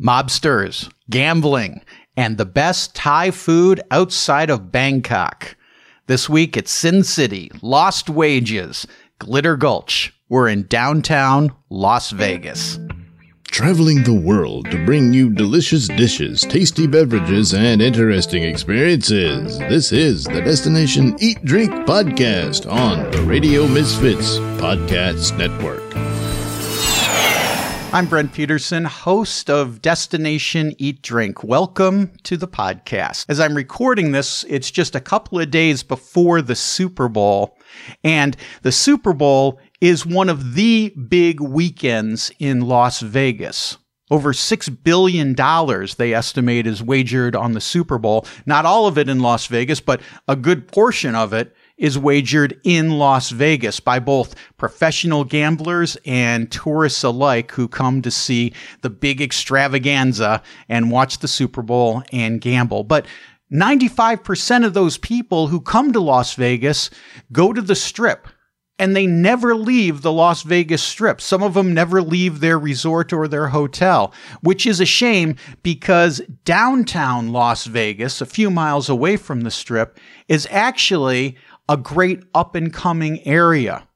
mobsters, gambling, and the best Thai food outside of Bangkok. This week at Sin City, Lost Wages, Glitter Gulch. We're in downtown Las Vegas. Traveling the world to bring you delicious dishes, tasty beverages, and interesting experiences. This is the Destination Eat Drink Podcast on the Radio Misfits Podcast Network. I'm Brent Peterson, host of Destination Eat Drink. Welcome to the podcast. As I'm recording this, it's just a couple of days before the Super Bowl. And the Super Bowl is one of the big weekends in Las Vegas. Over $6 billion, they estimate, is wagered on the Super Bowl. Not all of it in Las Vegas, but a good portion of it is wagered in Las Vegas by both professional gamblers and tourists alike who come to see the big extravaganza and watch the Super Bowl and gamble. But 95% of those people who come to Las Vegas go to the strip and they never leave the Las Vegas Strip. Some of them never leave their resort or their hotel, which is a shame because downtown Las Vegas, a few miles away from the Strip, is actually a great up and coming area.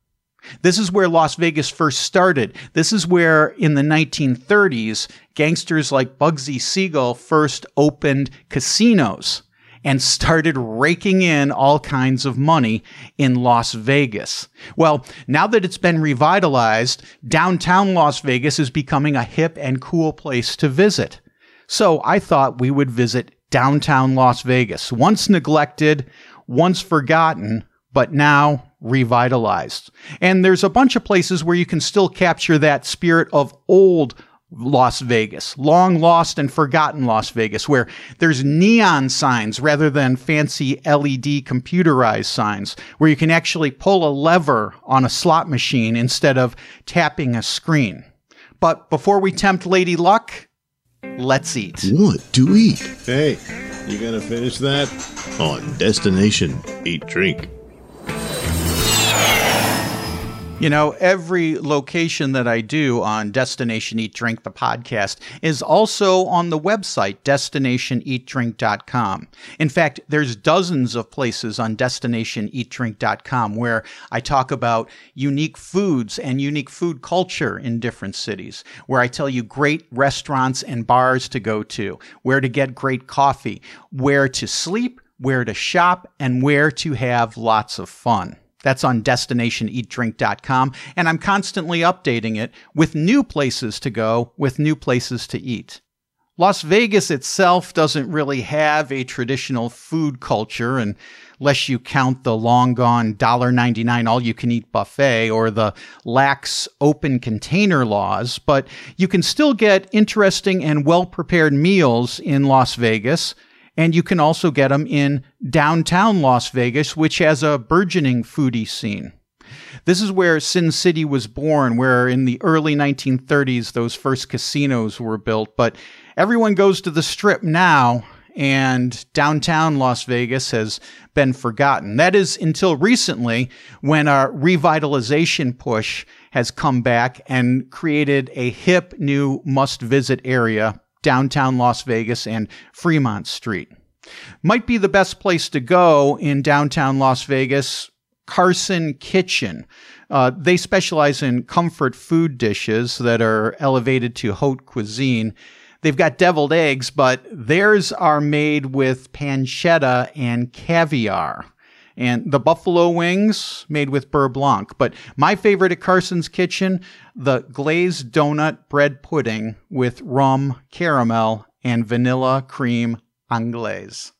This is where Las Vegas first started. This is where, in the 1930s, gangsters like Bugsy Siegel first opened casinos and started raking in all kinds of money in Las Vegas. Well, now that it's been revitalized, downtown Las Vegas is becoming a hip and cool place to visit. So I thought we would visit downtown Las Vegas, once neglected, once forgotten, but now revitalized. And there's a bunch of places where you can still capture that spirit of old Las Vegas, long lost and forgotten Las Vegas, where there's neon signs rather than fancy LED computerized signs, where you can actually pull a lever on a slot machine instead of tapping a screen. But before we tempt Lady Luck, let's eat. What to eat? Hey, you gonna finish that? On Destination Eat Drink. You know, every location that I do on Destination Eat Drink, the podcast, is also on the website, destinationeatdrink.com. In fact, there's dozens of places on destinationeatdrink.com where I talk about unique foods and unique food culture in different cities, where I tell you great restaurants and bars to go to, where to get great coffee, where to sleep, where to shop, and where to have lots of fun. That's on destinationeatdrink.com. And I'm constantly updating it with new places to go, with new places to eat. Las Vegas itself doesn't really have a traditional food culture unless you count the long gone $1.99 all you can eat buffet or the lax open container laws, but you can still get interesting and well prepared meals in Las Vegas and you can also get them in downtown Las Vegas, which has a burgeoning foodie scene. This is where Sin City was born, where in the early 1930s those first casinos were built. But everyone goes to the strip now, and downtown Las Vegas has been forgotten. That is until recently when a revitalization push has come back and created a hip new must visit area downtown Las Vegas and Fremont Street. Might be the best place to go in downtown Las Vegas. Carson Kitchen. Uh, they specialize in comfort food dishes that are elevated to haute cuisine. They've got deviled eggs, but theirs are made with pancetta and caviar. And the buffalo wings made with beurre blanc. But my favorite at Carson's Kitchen, the glazed donut bread pudding with rum, caramel, and vanilla cream anglaise.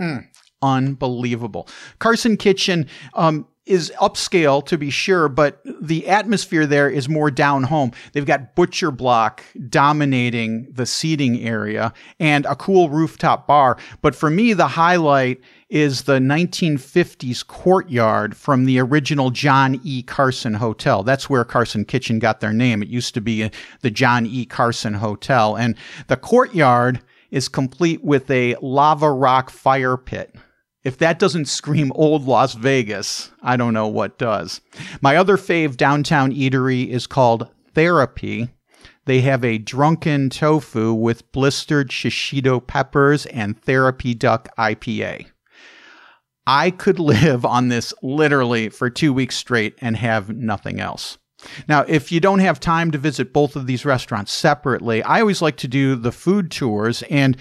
Mm, unbelievable. Carson Kitchen um, is upscale to be sure, but the atmosphere there is more down home. They've got butcher block dominating the seating area and a cool rooftop bar. But for me, the highlight is the 1950s courtyard from the original John E. Carson Hotel. That's where Carson Kitchen got their name. It used to be uh, the John E. Carson Hotel. And the courtyard is complete with a lava rock fire pit. If that doesn't scream old Las Vegas, I don't know what does. My other fave downtown eatery is called Therapy. They have a drunken tofu with blistered shishito peppers and therapy duck IPA. I could live on this literally for two weeks straight and have nothing else. Now, if you don't have time to visit both of these restaurants separately, I always like to do the food tours. And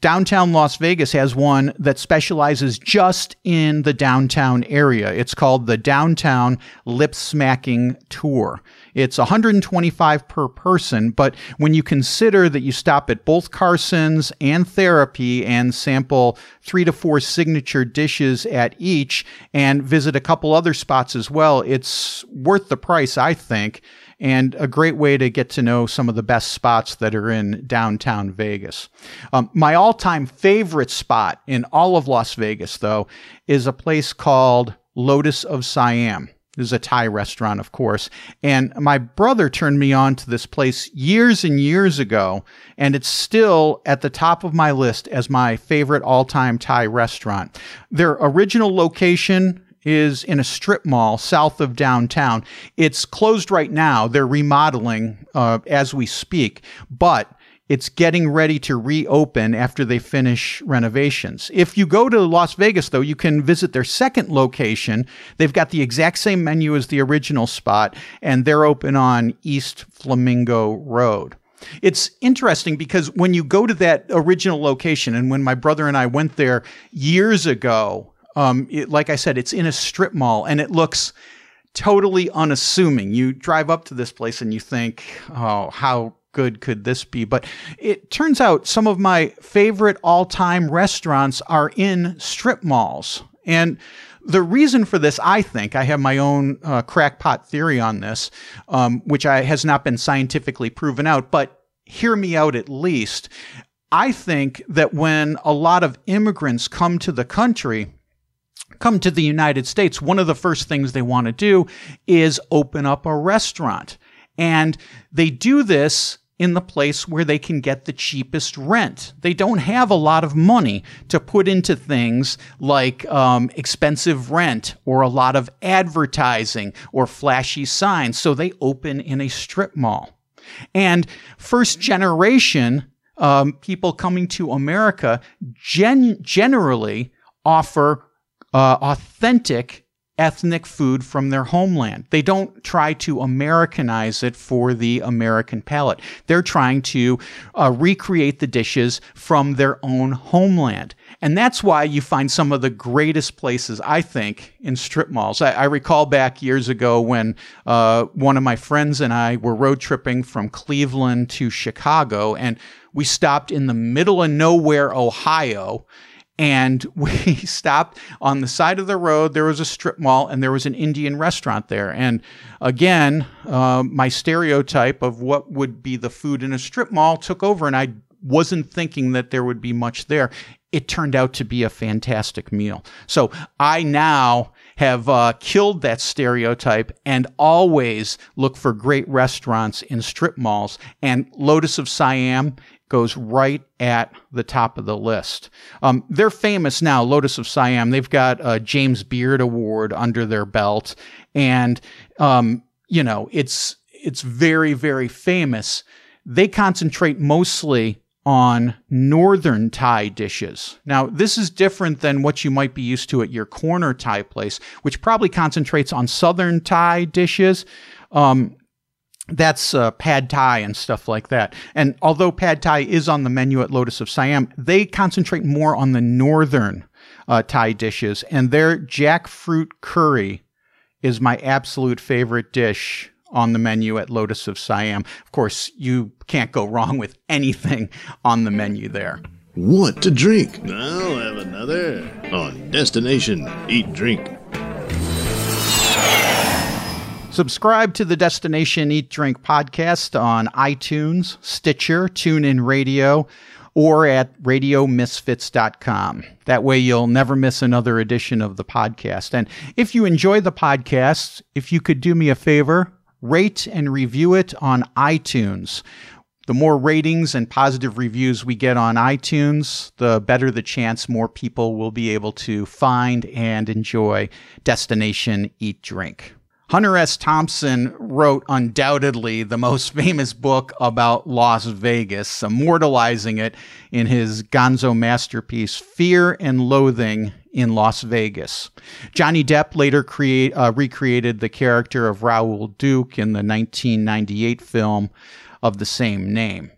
Downtown Las Vegas has one that specializes just in the downtown area. It's called the Downtown Lip Smacking Tour. It's 125 per person, but when you consider that you stop at both Carson's and Therapy and sample three to four signature dishes at each and visit a couple other spots as well, it's worth the price, I think and a great way to get to know some of the best spots that are in downtown Vegas. Um, my all time favorite spot in all of Las Vegas, though, is a place called Lotus of Siam. This is a Thai restaurant, of course. And my brother turned me on to this place years and years ago, and it's still at the top of my list as my favorite all time Thai restaurant. Their original location is in a strip mall south of downtown. It's closed right now. They're remodeling uh, as we speak, but it's getting ready to reopen after they finish renovations. If you go to Las Vegas, though, you can visit their second location. They've got the exact same menu as the original spot, and they're open on East Flamingo Road. It's interesting because when you go to that original location, and when my brother and I went there years ago, um, it, like I said, it's in a strip mall and it looks totally unassuming. You drive up to this place and you think, oh, how good could this be? But it turns out some of my favorite all time restaurants are in strip malls. And the reason for this, I think, I have my own uh, crackpot theory on this, um, which I, has not been scientifically proven out, but hear me out at least. I think that when a lot of immigrants come to the country, come to the United States, one of the first things they want to do is open up a restaurant. And they do this in the place where they can get the cheapest rent. They don't have a lot of money to put into things like um, expensive rent or a lot of advertising or flashy signs. So they open in a strip mall. And first generation um, people coming to America gen- generally offer uh, authentic ethnic food from their homeland. They don't try to Americanize it for the American palate. They're trying to uh, recreate the dishes from their own homeland. And that's why you find some of the greatest places, I think, in strip malls. I, I recall back years ago when uh, one of my friends and I were road tripping from Cleveland to Chicago, and we stopped in the middle of nowhere, Ohio and we stopped on the side of the road. There was a strip mall and there was an Indian restaurant there. And again, uh, my stereotype of what would be the food in a strip mall took over, and I wasn't thinking that there would be much there. It turned out to be a fantastic meal. So I now have uh, killed that stereotype and always look for great restaurants in strip malls. And Lotus of Siam goes right at the top of the list. Um, they're famous now, Lotus of Siam. They've got a James Beard Award under their belt, and um, you know it's it's very very famous. They concentrate mostly on northern Thai dishes. Now, this is different than what you might be used to at your corner Thai place, which probably concentrates on southern Thai dishes. Um, that's uh, pad thai and stuff like that. And although pad thai is on the menu at Lotus of Siam, they concentrate more on the northern uh, Thai dishes. And their jackfruit curry is my absolute favorite dish on the menu at Lotus of Siam. Of course, you can't go wrong with anything on the menu there. What to drink? I'll have another on Destination Eat Drink. Subscribe to the Destination Eat Drink podcast on iTunes, Stitcher, TuneIn Radio, or at radiomisfits.com. That way you'll never miss another edition of the podcast. And if you enjoy the podcast, if you could do me a favor, rate and review it on iTunes. The more ratings and positive reviews we get on iTunes, the better the chance more people will be able to find and enjoy Destination Eat Drink. Hunter S. Thompson wrote undoubtedly the most famous book about Las Vegas, immortalizing it in his gonzo masterpiece, Fear and Loathing in Las Vegas. Johnny Depp later create, uh, recreated the character of Raoul Duke in the 1998 film of the same name.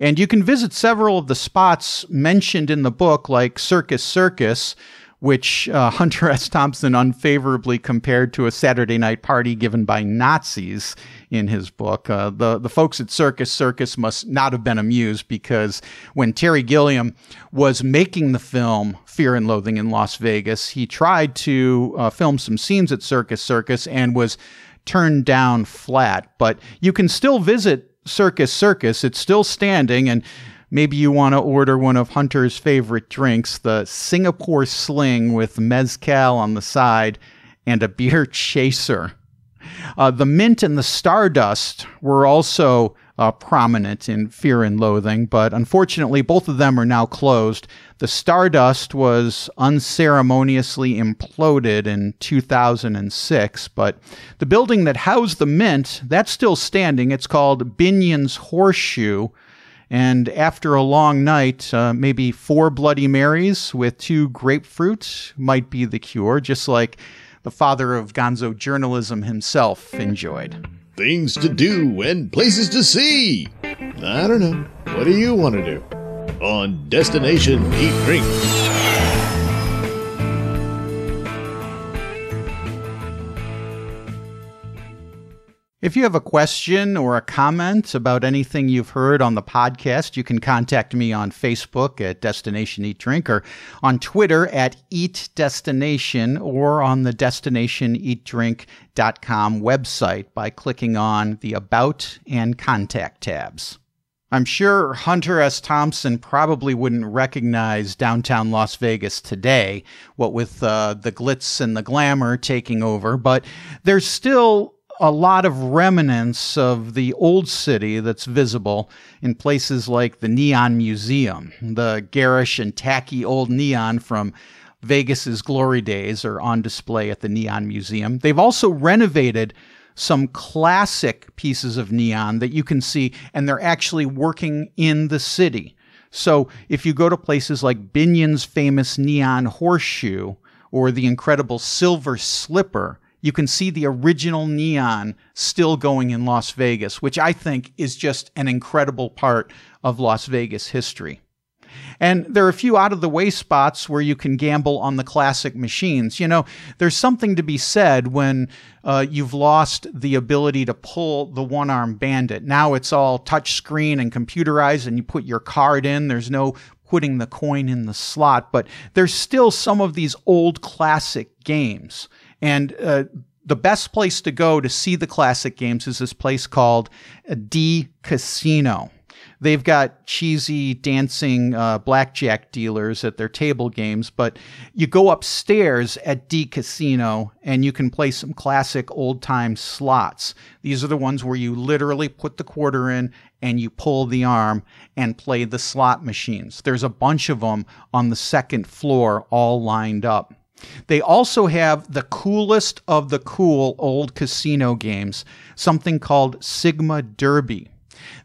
And you can visit several of the spots mentioned in the book, like Circus Circus, which uh, Hunter S. Thompson unfavorably compared to a Saturday night party given by Nazis in his book. Uh, the, the folks at Circus Circus must not have been amused because when Terry Gilliam was making the film Fear and Loathing in Las Vegas, he tried to uh, film some scenes at Circus Circus and was turned down flat. But you can still visit Circus Circus, it's still standing and Maybe you want to order one of Hunter's favorite drinks, the Singapore Sling with mezcal on the side and a beer chaser. Uh, the mint and the stardust were also uh, prominent in Fear and Loathing, but unfortunately, both of them are now closed. The Stardust was unceremoniously imploded in 2006, but the building that housed the mint, that's still standing. It's called Binion's Horseshoe. And after a long night, uh, maybe four Bloody Marys with two grapefruit might be the cure, just like the father of gonzo journalism himself enjoyed. Things to do and places to see. I don't know. What do you want to do? On Destination Eat Drink. If you have a question or a comment about anything you've heard on the podcast, you can contact me on Facebook at Destination Eat Drink or on Twitter at Eat Destination or on the DestinationEatDrink.com website by clicking on the About and Contact tabs. I'm sure Hunter S. Thompson probably wouldn't recognize downtown Las Vegas today, what with uh, the glitz and the glamour taking over, but there's still a lot of remnants of the old city that's visible in places like the Neon Museum. The garish and tacky old neon from Vegas's glory days are on display at the Neon Museum. They've also renovated some classic pieces of neon that you can see, and they're actually working in the city. So if you go to places like Binion's famous neon horseshoe or the incredible silver slipper, you can see the original neon still going in Las Vegas, which I think is just an incredible part of Las Vegas history. And there are a few out of the way spots where you can gamble on the classic machines. You know, there's something to be said when uh, you've lost the ability to pull the one arm bandit. Now it's all touch screen and computerized, and you put your card in. There's no putting the coin in the slot, but there's still some of these old classic games. And uh, the best place to go to see the classic games is this place called D Casino. They've got cheesy dancing uh, blackjack dealers at their table games, but you go upstairs at D Casino and you can play some classic old time slots. These are the ones where you literally put the quarter in and you pull the arm and play the slot machines. There's a bunch of them on the second floor all lined up. They also have the coolest of the cool old casino games, something called Sigma Derby.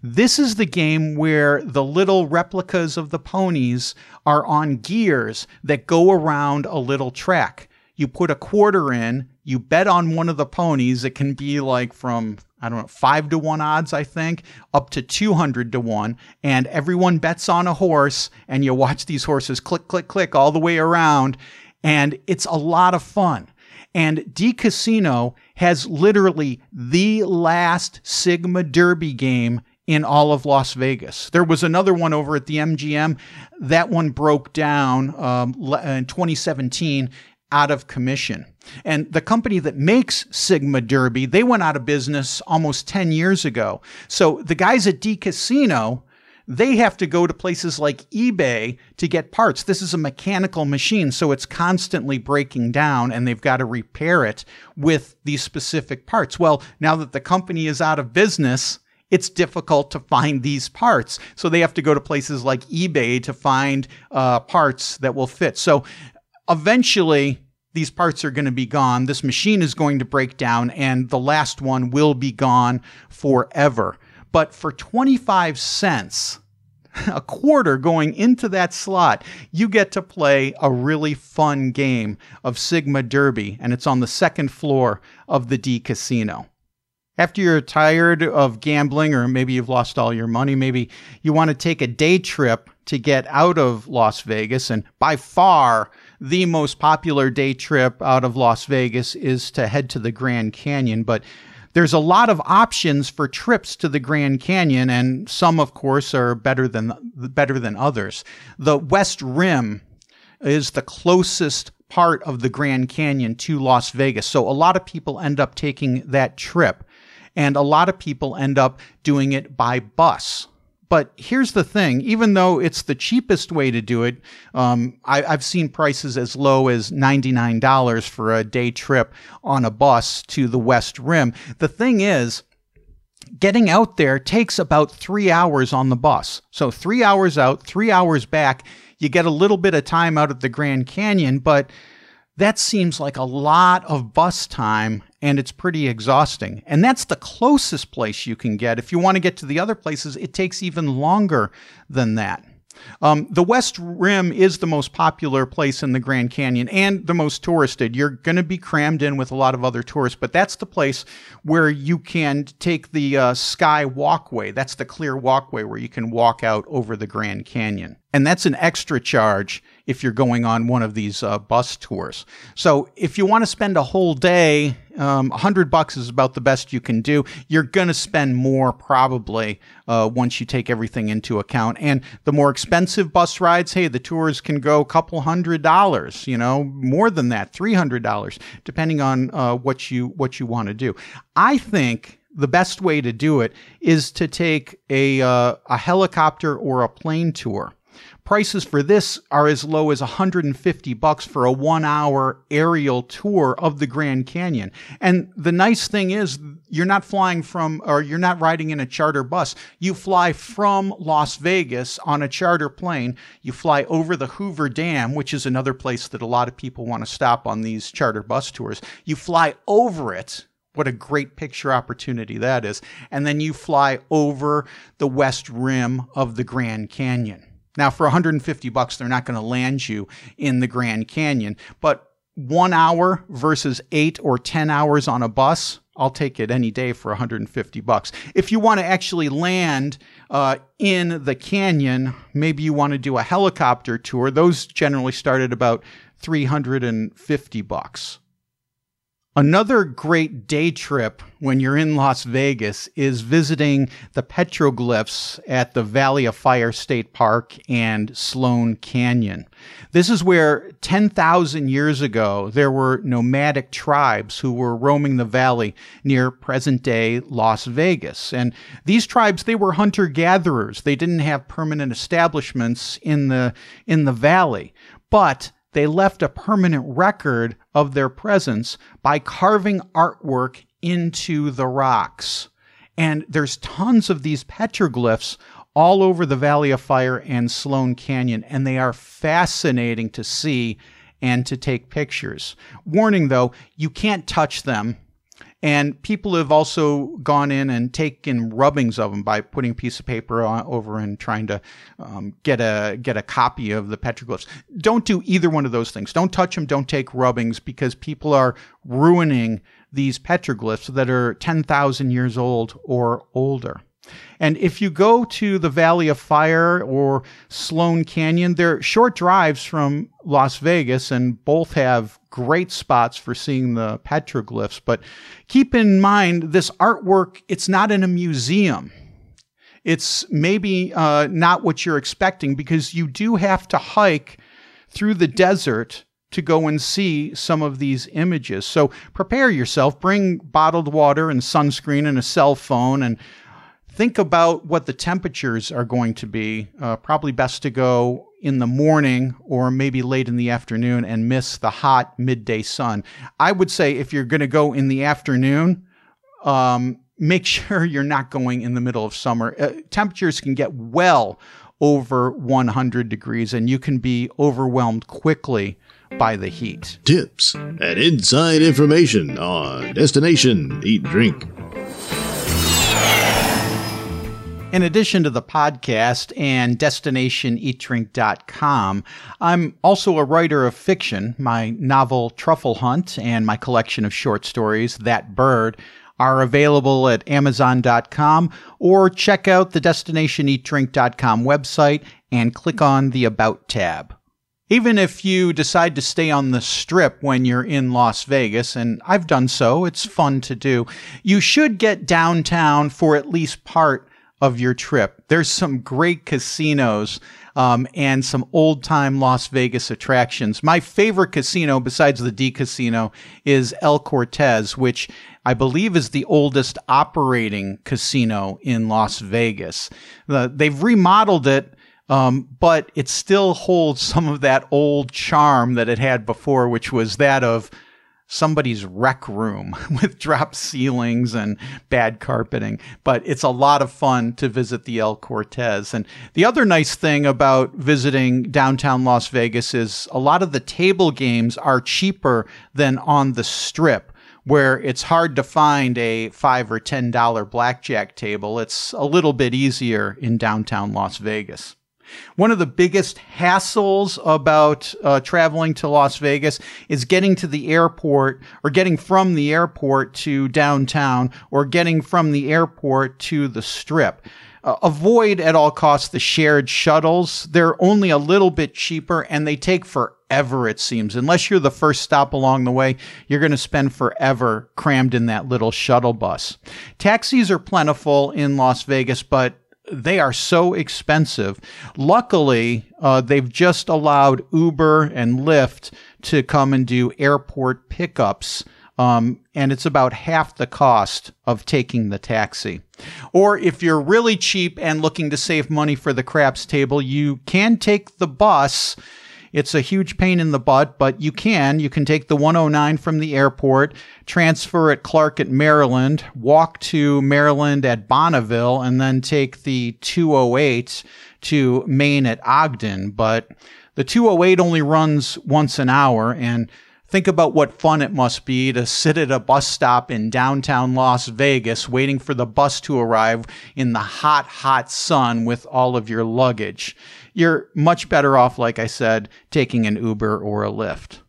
This is the game where the little replicas of the ponies are on gears that go around a little track. You put a quarter in, you bet on one of the ponies. It can be like from, I don't know, five to one odds, I think, up to 200 to one. And everyone bets on a horse, and you watch these horses click, click, click all the way around and it's a lot of fun. And D Casino has literally the last Sigma Derby game in all of Las Vegas. There was another one over at the MGM. That one broke down um, in 2017 out of commission. And the company that makes Sigma Derby, they went out of business almost 10 years ago. So the guys at D Casino they have to go to places like eBay to get parts. This is a mechanical machine, so it's constantly breaking down and they've got to repair it with these specific parts. Well, now that the company is out of business, it's difficult to find these parts. So they have to go to places like eBay to find uh, parts that will fit. So eventually, these parts are going to be gone. This machine is going to break down, and the last one will be gone forever. But for 25 cents, a quarter going into that slot, you get to play a really fun game of Sigma Derby, and it's on the second floor of the D Casino. After you're tired of gambling, or maybe you've lost all your money, maybe you want to take a day trip to get out of Las Vegas. And by far, the most popular day trip out of Las Vegas is to head to the Grand Canyon. But there's a lot of options for trips to the Grand Canyon, and some, of course, are better than better than others. The West Rim is the closest part of the Grand Canyon to Las Vegas, so a lot of people end up taking that trip. And a lot of people end up doing it by bus. But here's the thing even though it's the cheapest way to do it, um, I, have seen prices as low as $99 for a day trip on a bus to the West Rim. The thing is, getting out there takes about three hours on the bus. So, three hours out, three hours back. You get a little bit of time out at the Grand Canyon, but that seems like a lot of bus time and it's pretty exhausting. And that's the closest place you can get. If you want to get to the other places, it takes even longer than that. Um, the West Rim is the most popular place in the Grand Canyon and the most touristed. You're going to be crammed in with a lot of other tourists, but that's the place where you can take the uh, Sky Walkway. That's the clear walkway where you can walk out over the Grand Canyon. And that's an extra charge if you're going on one of these uh, bus tours. So if you want to spend a whole day um, 100 bucks is about the best you can do. You're going to spend more probably uh, once you take everything into account. And the more expensive bus rides, hey, the tours can go a couple hundred dollars, you know, more than that, $300, depending on uh, what you what you want to do. I think the best way to do it is to take a, uh, a helicopter or a plane tour. Prices for this are as low as 150 bucks for a 1-hour aerial tour of the Grand Canyon. And the nice thing is you're not flying from or you're not riding in a charter bus. You fly from Las Vegas on a charter plane. You fly over the Hoover Dam, which is another place that a lot of people want to stop on these charter bus tours. You fly over it what a great picture opportunity that is. And then you fly over the west rim of the Grand Canyon. Now, for 150 bucks, they're not going to land you in the Grand Canyon, but one hour versus eight or 10 hours on a bus, I'll take it any day for 150 bucks. If you want to actually land uh, in the canyon, maybe you want to do a helicopter tour. Those generally start at about 350 bucks. Another great day trip when you're in Las Vegas is visiting the petroglyphs at the Valley of Fire State Park and Sloan Canyon. This is where 10,000 years ago there were nomadic tribes who were roaming the valley near present day Las Vegas. And these tribes, they were hunter gatherers. They didn't have permanent establishments in the, in the valley. But they left a permanent record of their presence by carving artwork into the rocks. And there's tons of these petroglyphs all over the Valley of Fire and Sloan Canyon, and they are fascinating to see and to take pictures. Warning though, you can't touch them and people have also gone in and taken rubbings of them by putting a piece of paper over and trying to um, get a get a copy of the petroglyphs. Don't do either one of those things. Don't touch them. Don't take rubbings because people are ruining these petroglyphs that are 10,000 years old or older. And if you go to the Valley of Fire or Sloan Canyon, they're short drives from Las Vegas and both have great spots for seeing the petroglyphs. But keep in mind, this artwork, it's not in a museum. It's maybe uh, not what you're expecting because you do have to hike through the desert to go and see some of these images. So prepare yourself, bring bottled water and sunscreen and a cell phone and think about what the temperatures are going to be. Uh, probably best to go in the morning or maybe late in the afternoon and miss the hot midday sun. I would say if you're going to go in the afternoon, um, make sure you're not going in the middle of summer. Uh, temperatures can get well over 100 degrees, and you can be overwhelmed quickly by the heat. Tips and inside information on Destination Eat Drink. In addition to the podcast and destinationeatdrink.com, I'm also a writer of fiction. My novel Truffle Hunt and my collection of short stories, That Bird, are available at amazon.com or check out the destinationeatdrink.com website and click on the About tab. Even if you decide to stay on the strip when you're in Las Vegas, and I've done so, it's fun to do, you should get downtown for at least part of your trip. There's some great casinos um, and some old time Las Vegas attractions. My favorite casino, besides the D Casino, is El Cortez, which I believe is the oldest operating casino in Las Vegas. Uh, they've remodeled it. Um, but it still holds some of that old charm that it had before, which was that of somebody's rec room with drop ceilings and bad carpeting. But it's a lot of fun to visit the El Cortez. And the other nice thing about visiting downtown Las Vegas is a lot of the table games are cheaper than on the strip. Where it's hard to find a five or ten dollar blackjack table, it's a little bit easier in downtown Las Vegas. One of the biggest hassles about uh, traveling to Las Vegas is getting to the airport or getting from the airport to downtown or getting from the airport to the strip. Uh, avoid at all costs the shared shuttles. They're only a little bit cheaper and they take forever, it seems. Unless you're the first stop along the way, you're going to spend forever crammed in that little shuttle bus. Taxis are plentiful in Las Vegas, but they are so expensive. Luckily, uh, they've just allowed Uber and Lyft to come and do airport pickups. Um, and it's about half the cost of taking the taxi. Or if you're really cheap and looking to save money for the craps table, you can take the bus it's a huge pain in the butt, but you can. You can take the 109 from the airport, transfer at Clark at Maryland, walk to Maryland at Bonneville, and then take the 208 to Main at Ogden. But the 208 only runs once an hour, and Think about what fun it must be to sit at a bus stop in downtown Las Vegas waiting for the bus to arrive in the hot, hot sun with all of your luggage you're much better off, like I said, taking an Uber or a Lyft.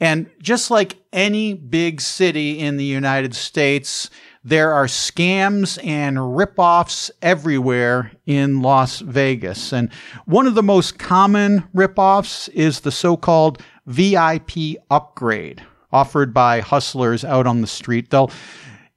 And just like any big city in the United States, there are scams and ripoffs everywhere in Las Vegas. And one of the most common ripoffs is the so called VIP upgrade offered by hustlers out on the street. They'll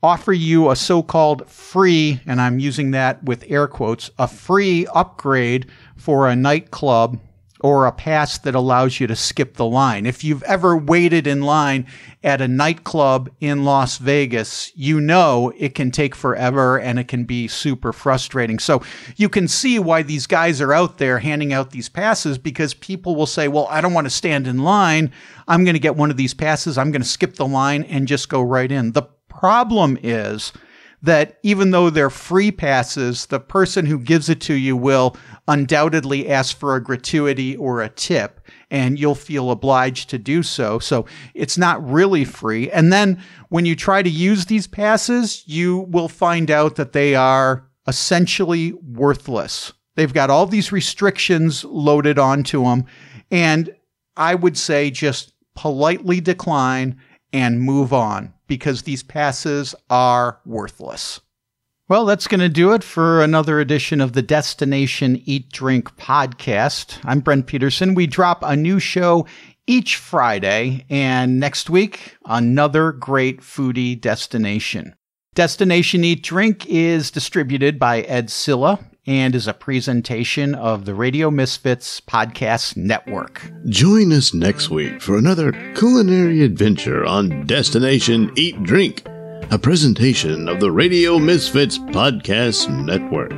offer you a so called free, and I'm using that with air quotes, a free upgrade for a nightclub or a pass that allows you to skip the line. If you've ever waited in line at a nightclub in Las Vegas, you know it can take forever and it can be super frustrating. So you can see why these guys are out there handing out these passes because people will say, Well, I don't want to stand in line. I'm going to get one of these passes. I'm going to skip the line and just go right in. The problem is that even though they're free passes, the person who gives it to you will undoubtedly ask for a gratuity or a tip, and you'll feel obliged to do so. So it's not really free. And then when you try to use these passes, you will find out that they are essentially worthless. They've got all these restrictions loaded onto them. And I would say just politely decline and move on because these passes are worthless. Well, that's going to do it for another edition of the Destination Eat Drink podcast. I'm Brent Peterson. We drop a new show each Friday, and next week, another great foodie destination. Destination Eat Drink is distributed by Ed Silla and is a presentation of the Radio Misfits Podcast Network. Join us next week for another culinary adventure on Destination Eat Drink, a presentation of the Radio Misfits Podcast Network.